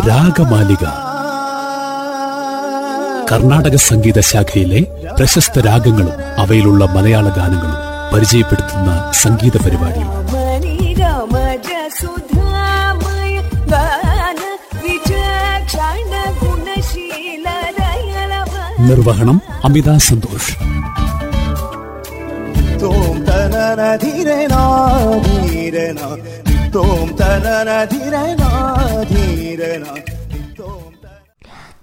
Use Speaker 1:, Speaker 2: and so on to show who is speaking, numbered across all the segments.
Speaker 1: രാഗമാലിക. കർണാടക സംഗീത ശാഖയിലെ പ്രശസ്ത രാഗങ്ങളും അവയിലുള്ള മലയാള ഗാനങ്ങളും പരിചയപ്പെടുത്തുന്ന സംഗീത പരിപാടി നിർവഹണം അമിത സന്തോഷ്.
Speaker 2: ധീരന ധീരന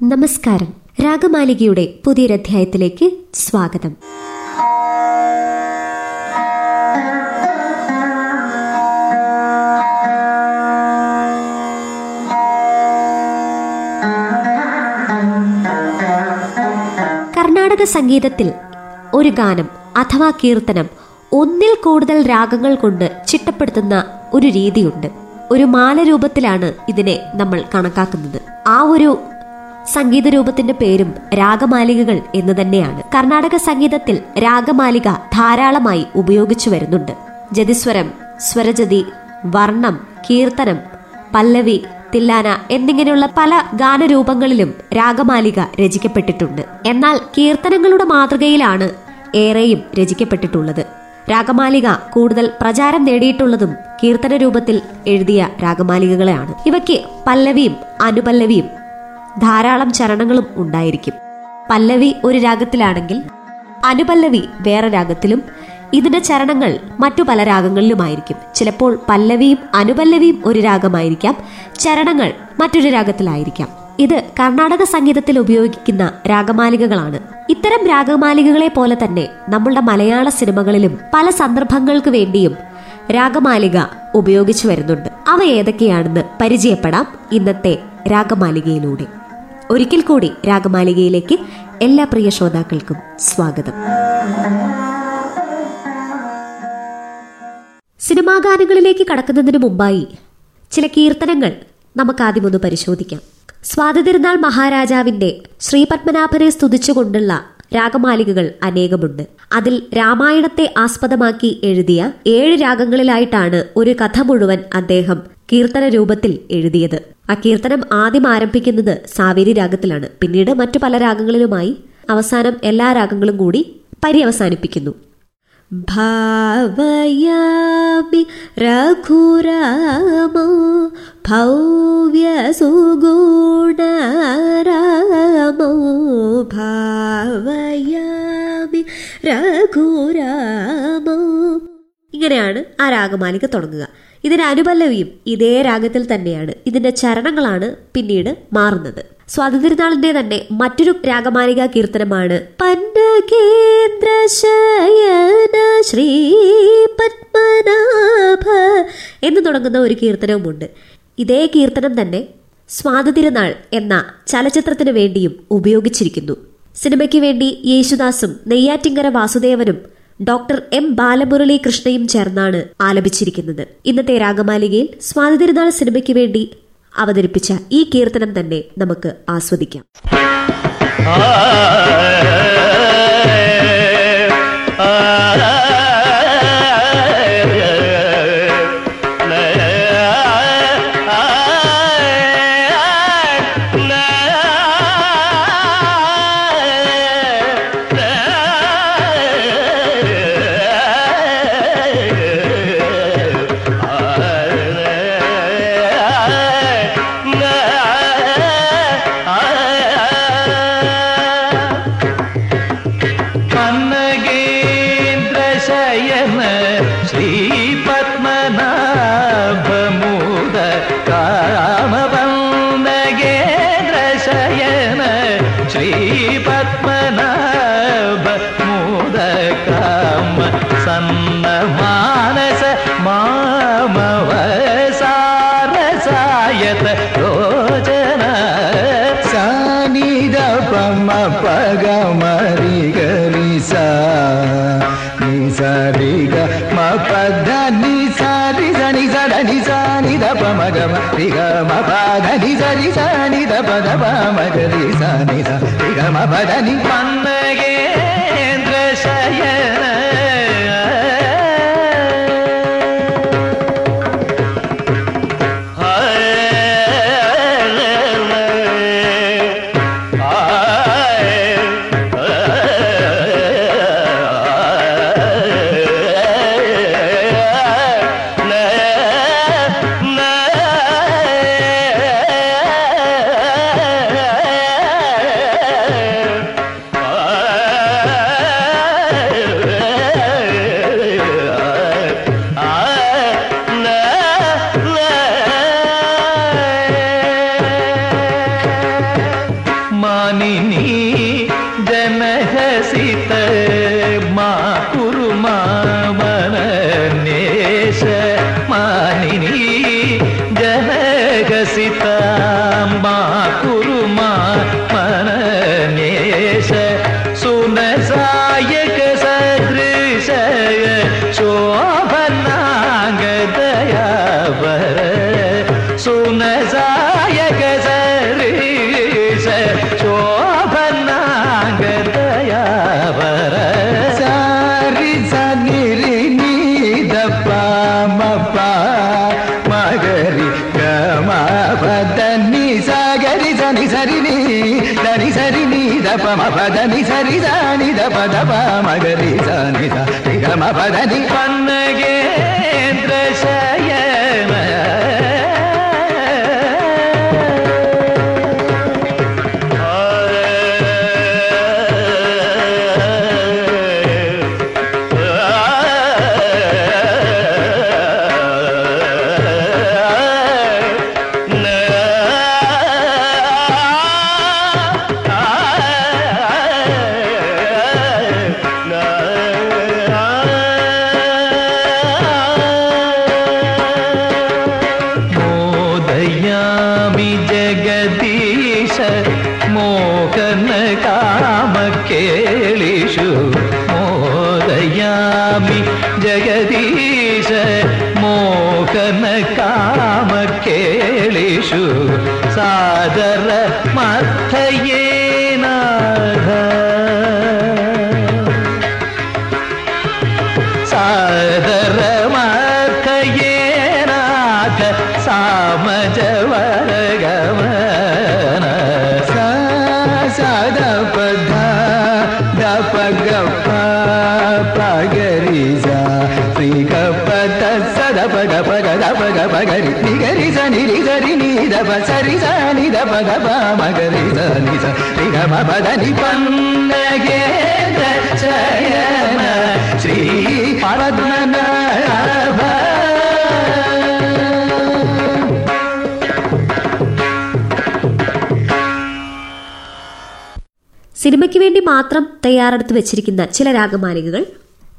Speaker 3: നമസ്കാരം. രാഗമാലികയുടെ പുതിയൊരധ്യായത്തിലേക്ക് സ്വാഗതം. കർണാടക സംഗീതത്തിൽ ഒരു ഗാനം അഥവാ കീർത്തനം ഒന്നിൽ കൂടുതൽ രാഗങ്ങൾ കൊണ്ട് ചിട്ടപ്പെടുത്തുന്ന ഒരു രീതിയുണ്ട്. ഒരു മാല രൂപത്തിലാണ് ഇതിനെ നമ്മൾ കണക്കാക്കുന്നത്. ആ ഒരു സംഗീത രൂപത്തിന്റെ പേരും രാഗമാലികകൾ എന്ന് തന്നെയാണ്. കർണാടക സംഗീതത്തിൽ രാഗമാലിക ധാരാളമായി ഉപയോഗിച്ചു വരുന്നുണ്ട്. ജതിസ്വരം സ്വരജതി വർണം കീർത്തനം പല്ലവി തില്ലാന എന്നിങ്ങനെയുള്ള പല ഗാനരൂപങ്ങളിലും രാഗമാലിക രചിക്കപ്പെട്ടിട്ടുണ്ട്. എന്നാൽ കീർത്തനങ്ങളുടെ മാതൃകയിലാണ് ഏറെയും രചിക്കപ്പെട്ടിട്ടുള്ളത്. രാഗമാലിക കൂടുതൽ പ്രചാരം നേടിയിട്ടുള്ളതും കീർത്തന രൂപത്തിൽ എഴുതിയ രാഗമാലികകളെയാണ്. ഇവയ്ക്ക് പല്ലവിയും അനുപല്ലവിയും ധാരാളം ചരണങ്ങളും ഉണ്ടായിരിക്കും. പല്ലവി ഒരു രാഗത്തിലാണെങ്കിൽ അനുപല്ലവി വേറെ രാഗത്തിലും ഇതിന്റെ ചരണങ്ങൾ മറ്റു പല രാഗങ്ങളിലുമായിരിക്കും. ചിലപ്പോൾ പല്ലവിയും അനുപല്ലവിയും ഒരു രാഗമായിരിക്കാം ചരണങ്ങൾ മറ്റൊരു രാഗത്തിലായിരിക്കാം. ഇത് കർണാടക സംഗീതത്തിൽ ഉപയോഗിക്കുന്ന രാഗമാലികകളാണ്. ഇത്തരം രാഗമാലികകളെ പോലെ തന്നെ നമ്മളുടെ മലയാള സിനിമകളിലും പല സന്ദർഭങ്ങൾക്ക് വേണ്ടിയും രാഗമാലിക ഉപയോഗിച്ചു വരുന്നുണ്ട്. അവ ഏതൊക്കെയാണെന്ന് പരിചയപ്പെടാം ഇന്നത്തെ രാഗമാലികയിലൂടെ. ഒരിക്കൽ കൂടി രാഗമാലികയിലേക്ക് എല്ലാ പ്രിയ ശ്രോതാക്കൾക്കും സ്വാഗതം. സിനിമാ ഗാനങ്ങളിലേക്ക് കടക്കുന്നതിന് മുമ്പായി ചില കീർത്തനങ്ങൾ നമുക്ക് ആദ്യം ഒന്ന് പരിശോധിക്കാം. സ്വാതന്ത്ര്യനാൾ മഹാരാജാവിന്റെ ശ്രീപത്മനാഭനെ സ്തുതിച്ചുകൊണ്ടുള്ള രാഗമാലികകൾ അനേകമുണ്ട്. അതിൽ രാമായണത്തെ ആസ്പദമാക്കി എഴുതിയ ഏഴ് രാഗങ്ങളിലായിട്ടാണ് ഒരു കഥ മുഴുവൻ അദ്ദേഹം കീർത്തന രൂപത്തിൽ എഴുതിയത്. ആ കീർത്തനം ആദ്യം ആരംഭിക്കുന്നത് സാവേരി രാഗത്തിലാണ്. പിന്നീട് മറ്റു പല രാഗങ്ങളിലുമായി അവസാനം എല്ലാ രാഗങ്ങളും കൂടി പര്യവസാനിപ്പിക്കുന്നു. ഭാവയാമി രഘുരാമോ ഭവ്യസുഗുണരാമോ ഭാവയാമി രഘുരാമോ. ഇങ്ങനെയാണ് ആ രാഗമാലിക തുടങ്ങുക. ഇതിന് അനുപല്ലവിയും ഇതേ രാഗത്തിൽ തന്നെയാണ്. ഇതിന്റെ ചരണങ്ങളാണ് പിന്നീട് മാറുന്നത്. സ്വാതന്ത്ര്യനാളിന്റെ തന്നെ മറ്റൊരു രാഗമാലിക കീർത്തനമാണ് പന്നകേന്ദ്ര ശയന ശ്രീ പത്മനാഭ എന്ന് തുടങ്ങുന്ന ഒരു കീർത്തനവുമുണ്ട്. ഇതേ കീർത്തനം തന്നെ സ്വാതന്ത്ര്യനാൾ എന്ന ചലച്ചിത്രത്തിനു വേണ്ടിയും ഉപയോഗിച്ചിരിക്കുന്നു സിനിമയ്ക്ക് വേണ്ടി യേശുദാസും നെയ്യാറ്റിങ്കര വാസുദേവനും ഡോക്ടർ എം ബാലമുരളി കൃഷ്ണയും ചേർന്നാണ് ആലപിച്ചിരിക്കുന്നത് ഇന്നത്തെ രാഗമാലികയിൽ സ്വാതന്ത്ര്യനാൾ സിനിമയ്ക്ക് വേണ്ടി അവതരിപ്പിച്ച ഈ കീർത്തനം തന്നെ നമുക്ക് ആസ്വദിക്കാം
Speaker 4: പന്നഗേന്ദ്രശയന
Speaker 2: పద ని సరి సని సడని సాని దప మగమ రిగ మ పద ని సరి సాని దప దప మగ రి సాని స రిగ మ పద ని
Speaker 4: మవదని
Speaker 2: ശ്രീ പദ്മനാഭ
Speaker 3: സിനിമയ്ക്ക് വേണ്ടി മാത്രം തയ്യാറെടുത്ത് വെച്ചിരിക്കുന്ന ചില രാഗമാലികകൾ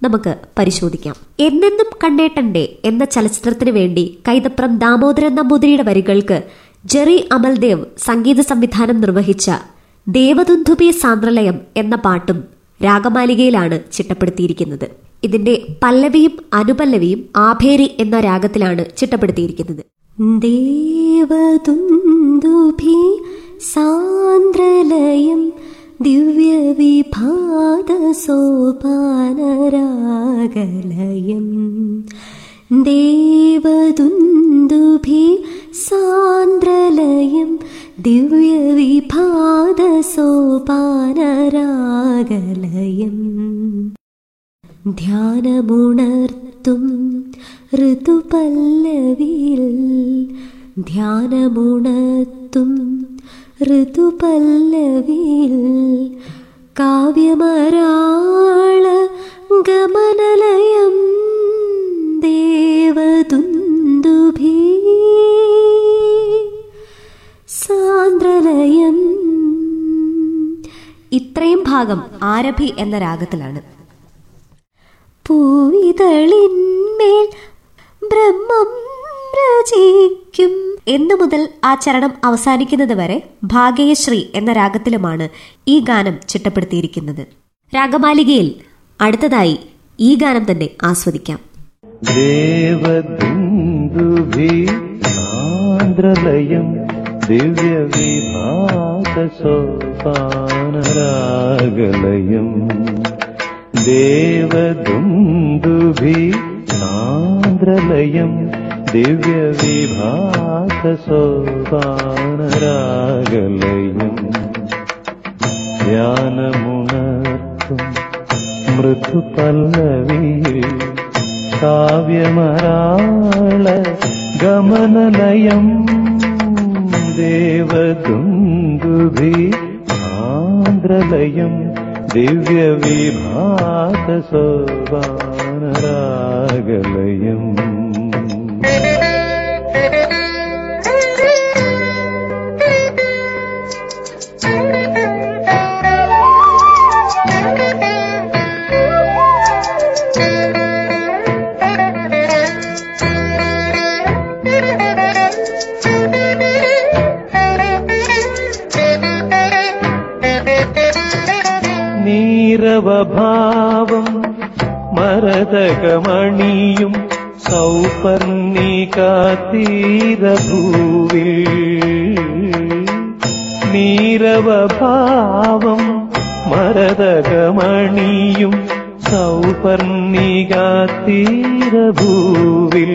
Speaker 3: നമുക്ക് പരിശോധിക്കാം. എന്നെന്നും കണ്ടേട്ടണ്ടേ എന്ന ചലച്ചിത്രത്തിന് വേണ്ടി കൈതപ്രം ദാമോദരൻ നമ്പൂതിരിയുടെ വരികൾക്ക് ജെറി അമൽദേവ് സംഗീത സംവിധാനം നിർവഹിച്ച ദേവദുന്ധുബി സാന്ദ്രലയം എന്ന പാട്ടും രാഗമാലികയിലാണ് ചിട്ടപ്പെടുത്തിയിരിക്കുന്നത്. ഇതിന്റെ പല്ലവിയും അനുപല്ലവിയും ആഭേരി എന്ന രാഗത്തിലാണ് ചിട്ടപ്പെടുത്തിയിരിക്കുന്നത്. ദേവദുന്ദുഭി സാന്ദ്രലയം ദിവ്യവിഭാതസോപാനരാഗലയം ദേവദുന്ദുഭി സാന്ദ്രലയം ദിവ്യവിഭാതസോപാനരാഗലയം ധ്യാനമുണർത്തും ഋതുപല്ലവിയിൽ. ധ്യാനമുണർത്തും ഋതുപല്ലവിയിൽ. കാവ്യമരാള ഗമനലയം ദേവദുന്ദുഭീ. സാന്ദ്രലയം ഇത്രയും ഭാഗം ആരഭി എന്ന രാഗത്തിലാണ്. പൂവിതളിന്മേൽ ബ്രഹ്മം രചിക്കും. എന്നു മുതൽ ആ ചരണം അവസാനിക്കുന്നത് വരെ ഭാഗ്യശ്രീ എന്ന രാഗത്തിലുമാണ് ഈ ഗാനം ചിട്ടപ്പെടുത്തിയിരിക്കുന്നത്. രാഗമാലികയിൽ അടുത്തതായി ഈ ഗാനം തന്നെ ആസ്വദിക്കാം.
Speaker 4: ദേവദുന്ദുഭി സാന്ദ്രലയം ദിവ്യവിഭാസോപാനരാഗലയം ദേവദുന്ദുഭി സാന്ദ്രലയം ദിവ്യവിഭാസോപാനരാഗലയം ധ്യാനമുണർത്തും മൃദുപല്ലവിയിൽ കാവ്യമരാള ഗമനലയം देवतुभि
Speaker 5: मान्द्रलयं दिव्यविभातसोपानरागलयम्
Speaker 4: നീരവഭാവം മരതകമണിയും സൗപർണികാതീരഭൂവിൽ നീരവഭാവം മരതകമണിയും സൗപർണികാതീരഭൂവിൽ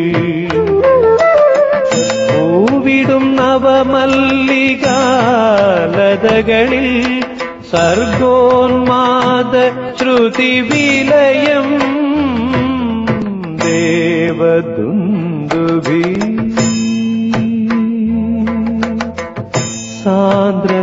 Speaker 4: പൂവിടും നവമല്ലികാലതകളിൽ सर्गोन्माद श्रुतिविलयम् देवदुन्दुभि सान्द्र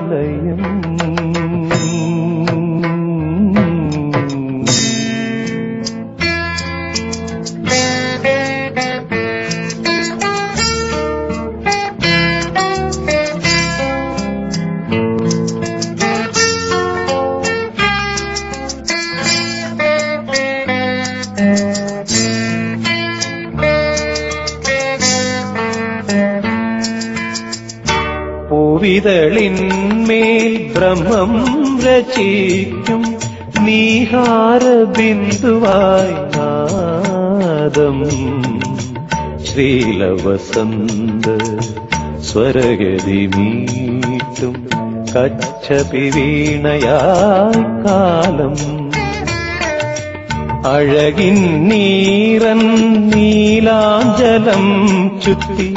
Speaker 4: പൂവിതളിന്മേൽ ബ്രഹ്മം രചിക്കും നീഹാര ബിന്ദുവായി നാദം. ശ്രീലവസന്ത സ്വരഗതി മീട്ടും കച്ചപി കാലം. അഴകിൻ നീറൻ നീലാഞ്ചലം ചുറ്റി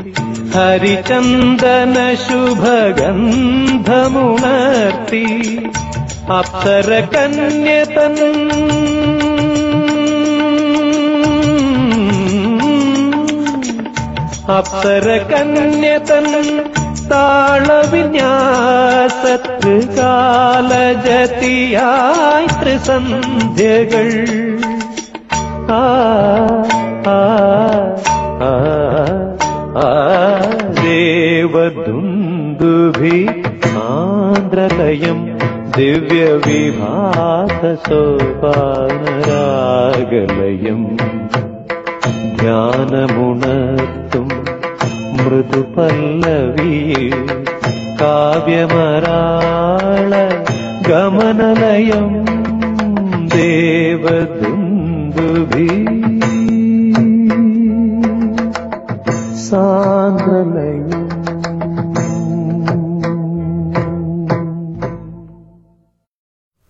Speaker 4: ഹരിചന്ദന ശുഭഗന്ധമുണർത്തി അപ്സര കന്യതൻ അപ്സര കന്യതൻ താളവിന്യാസത്ത് കാലജതിയായി ത്രിസന്ധ്യകൾ. ആ ആ ആ ആ. देवदुन्दुभि आन्द्रलयम् दिव्यविभासोपामरागलयम् ध्यानमुनर्तुम् मृदुपल्लवी काव्यमराळ गमनलयम् देवदुन्दुभिः സാന്ദ്രലയം.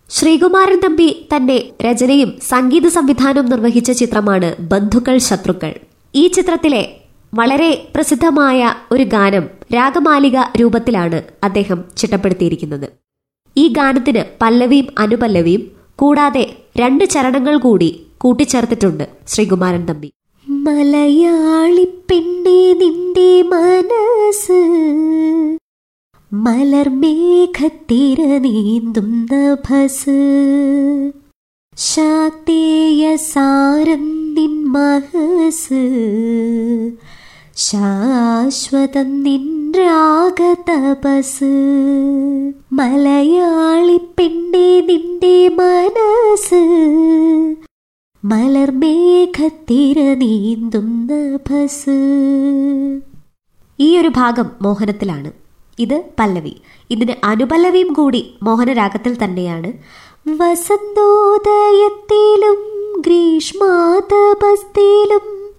Speaker 3: ശ്രീകുമാരൻ തമ്പി തന്റെ രചനയും സംഗീത സംവിധാനവും നിർവഹിച്ച ചിത്രമാണ് ബന്ധുക്കൾ ശത്രുക്കൾ. ഈ ചിത്രത്തിലെ വളരെ പ്രസിദ്ധമായ ഒരു ഗാനം രാഗമാലിക രൂപത്തിലാണ് അദ്ദേഹം ചിട്ടപ്പെടുത്തിയിരിക്കുന്നത്. ഈ ഗാനത്തിന് പല്ലവിയും അനുപല്ലവിയും കൂടാതെ രണ്ട് ചരണങ്ങൾ കൂടി കൂട്ടിച്ചേർത്തിട്ടുണ്ട് ശ്രീകുമാരൻ തമ്പി. മലയാളി പെണ്ണെ നിന്റെ മനസ്സ്. മലർമേഘത്തിര നീന്തുന്ന ഭസ്. ശാക്തേയ സാരം നിൻ മഹസ്. ശാശ്വതം നിൻ രാഗതപസ്. മലയാളി പെണ്ണെ നിന്റെ മനസ്സ്. മലർമേഘത്തിര നീന്തുന്ന ഭസ് ഈ ഒരു ഭാഗം മോഹനത്തിലാണ്. ഇത് പല്ലവി. ഇതിന് അനുപല്ലവിയും കൂടി മോഹനരാഗത്തിൽ തന്നെയാണ്. വസന്തോദയത്തിലും ഗ്രീഷ്മാതപസ്തിലും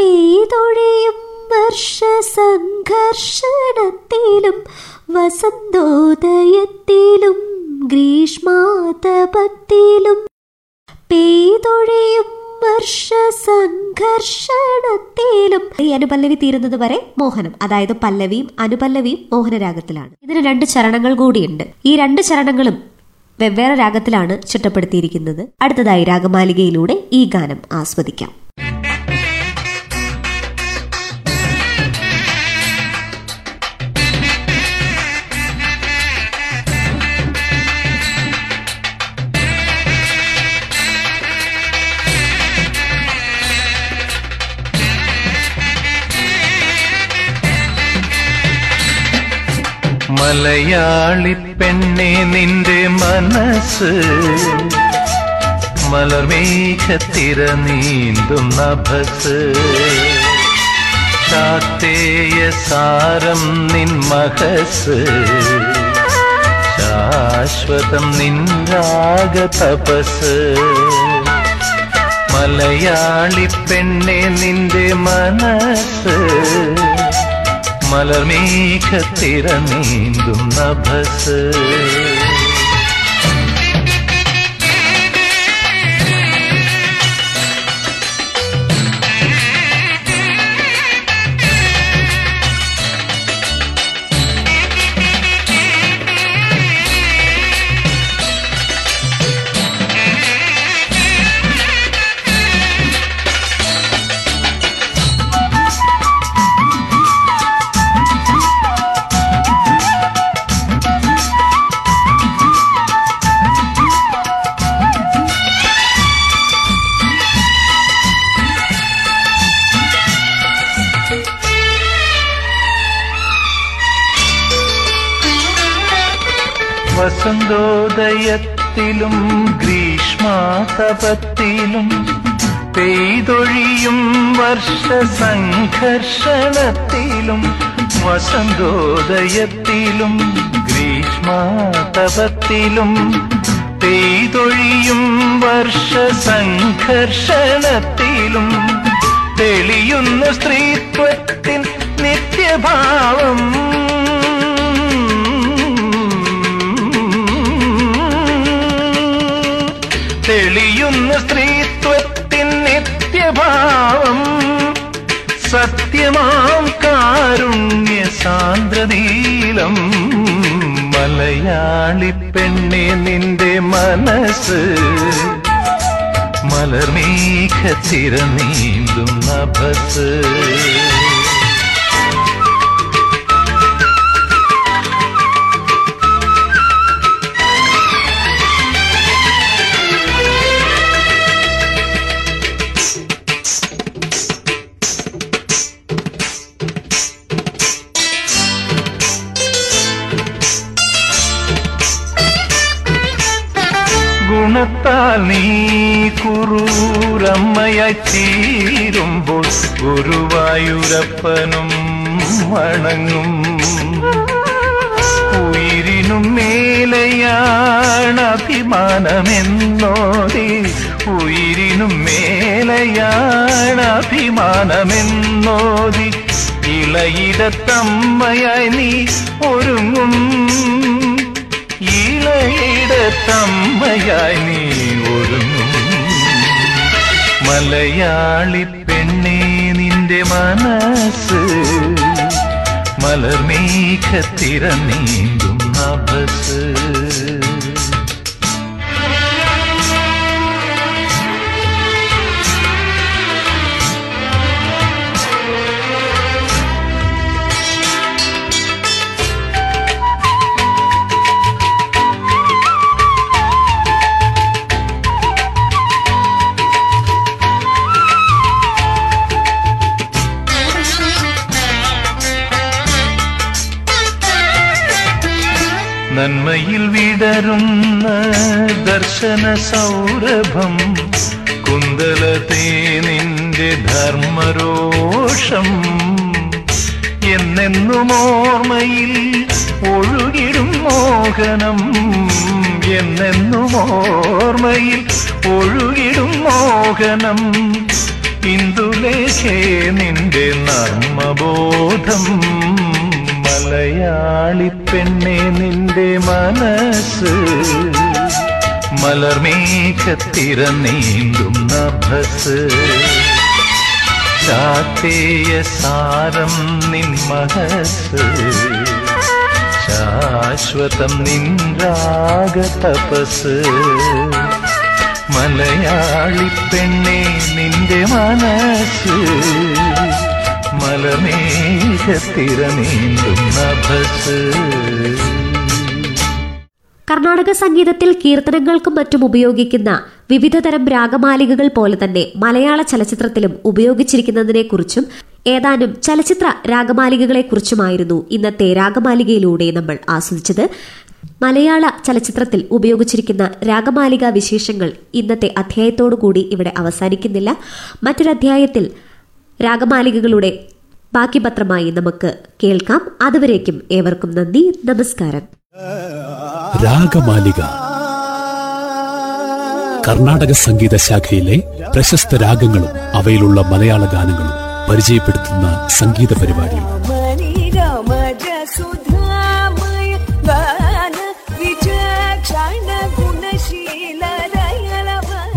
Speaker 3: പെയ്തൊഴിയും വർഷ സംഘർഷണത്തിലും വസന്തോദയത്തിലും ഗ്രീഷ്മാതപത്തിലും. പെയ്തൊഴിയും സംഘർഷണത്തിലും. ഈ അനുപല്ലവി തീരുന്നത് വരെ മോഹനം അതായത് പല്ലവിയും അനുപല്ലവിയും മോഹനരാഗത്തിലാണ് ഇതിന് രണ്ട് ചരണങ്ങൾ കൂടിയുണ്ട്. ഈ രണ്ട് ചരണങ്ങളും വെവ്വേറെ രാഗത്തിലാണ് ചിട്ടപ്പെടുത്തിയിരിക്കുന്നത് അടുത്തതായി രാഗമാലികയിലൂടെ ഈ ഗാനം ആസ്വദിക്കാം.
Speaker 4: മലയാളി പെണ്ണെ നിന്റെ മനസ്സ് മലർമേഘത്തിര നീന്തും നഭസ് ശാക്തേയ സാരം നിൻ മഹസ്. ശാശ്വതം നിൻരാഗ തപസ്. മലയാളി പെണ്ണെ നിന്റെ മനസ്സ് മലർമേഘത്തിര നീന്തും നഭസ് വസന്തോദയത്തിലും ഗ്രീഷ്മാതപത്തിലും പെയ്തൊഴിയും വർഷ സംഘർഷണത്തിലും വസന്തോദയത്തിലും ഗ്രീഷ്മാതപത്തിലും പെയ്തൊഴിയും വർഷ സംഘർഷണത്തിലും തെളിയുന്ന സ്ത്രീത്വത്തിൻ നിത്യഭാവം തെളിയുന്ന സ്ത്രീത്വത്തിൻ നിത്യഭാവം സത്യമാം കാരുണ്യ സാന്ദ്രനീലം മലയാളി പെണ്ണെ നിന്റെ മനസ്സ് മലർമേഘത്തിര നീന്തും നഭസ് ഗുണത്താൽ നീ കുറൂരമ്മയായി തീരുമ്പോൾ ഗുരുവായൂരപ്പനും വണങ്ങും. ഉയിരിനും മേലെയാണ് അഭിമാനമെന്നോടി ഉയിരിനും മേലെയാണ് അഭിമാനമെന്നോതി. ഇളയിടത്തമ്മയായി നീ ഒരുങ്ങും. ഇളയിടത്തമ്മയായി നീ ഒരുങ്ങും മലയാളി പെണ്ണേ നിന്റെ മനസ്സ് മലർമേഘത്തിര നീന്തും നഭസ് നന്മയിൽ വിടരുന്ന ദർശന സൗരഭം കുന്തലത്തെ നിന്റെ ധർമ്മരോഷം. എന്നെന്നും ഓർമ്മയിൽ ഒഴുകിടും മോഹനം എന്നെന്നും ഓർമ്മയിൽ ഒഴുകിടും മോഹനം. ഇന്ദുലേഖേ നിന്റെ നർമ്മബോധം. മലയാളി പെണ്ണെ നിന്റെ മനസ്സ്. മലർമേഘത്തിര നീന്തും നഭസ്. ചാത്തേയ സാരം നിൻ മഹസ്. ശാശ്വതം നിൻ രാഗ തപസ്. മലയാളി പെണ്ണെ നിന്റെ മനസ്സ്. നഭസ്
Speaker 3: കർണാടക സംഗീതത്തിൽ കീർത്തനങ്ങൾക്കും മറ്റും ഉപയോഗിക്കുന്ന വിവിധതരം രാഗമാലികകൾ പോലെ തന്നെ മലയാള ചലച്ചിത്രത്തിലും ഉപയോഗിച്ചിരിക്കുന്നതിനെക്കുറിച്ചും ഏതാനും ചലച്ചിത്ര രാഗമാലികകളെ രാഗമാലികകളെക്കുറിച്ചുമായിരുന്നു ഇന്നത്തെ രാഗമാലികയിലൂടെ നമ്മൾ ആസ്വദിച്ചത്. മലയാള ചലച്ചിത്രത്തിൽ ഉപയോഗിച്ചിരിക്കുന്ന രാഗമാലിക വിശേഷങ്ങൾ ഇന്നത്തെ അധ്യായത്തോടുകൂടി ഇവിടെ അവസാനിക്കുന്നില്ല. മറ്റൊരു അധ്യായത്തിൽ രാഗമാലികകളുടെ ബാക്കി പത്രമായി നമുക്ക് കേൾക്കാം. അതുവരേക്കും ഏവർക്കും നന്ദി. നമസ്കാരം.
Speaker 1: രാഗമാലിക. കർണാടക സംഗീത ശാഖയിലെ പ്രശസ്ത രാഗങ്ങളും അവയിലുള്ള മലയാള ഗാനങ്ങളും പരിചയപ്പെടുത്തുന്ന സംഗീത പരിപാടി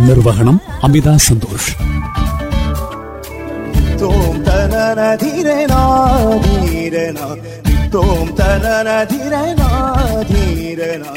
Speaker 6: നിർവഹണം അമിത സന്തോഷ്. नितोम
Speaker 1: तनन धीरे ना
Speaker 5: धीरे ना नितोम तनन धीरे ना धीरे ना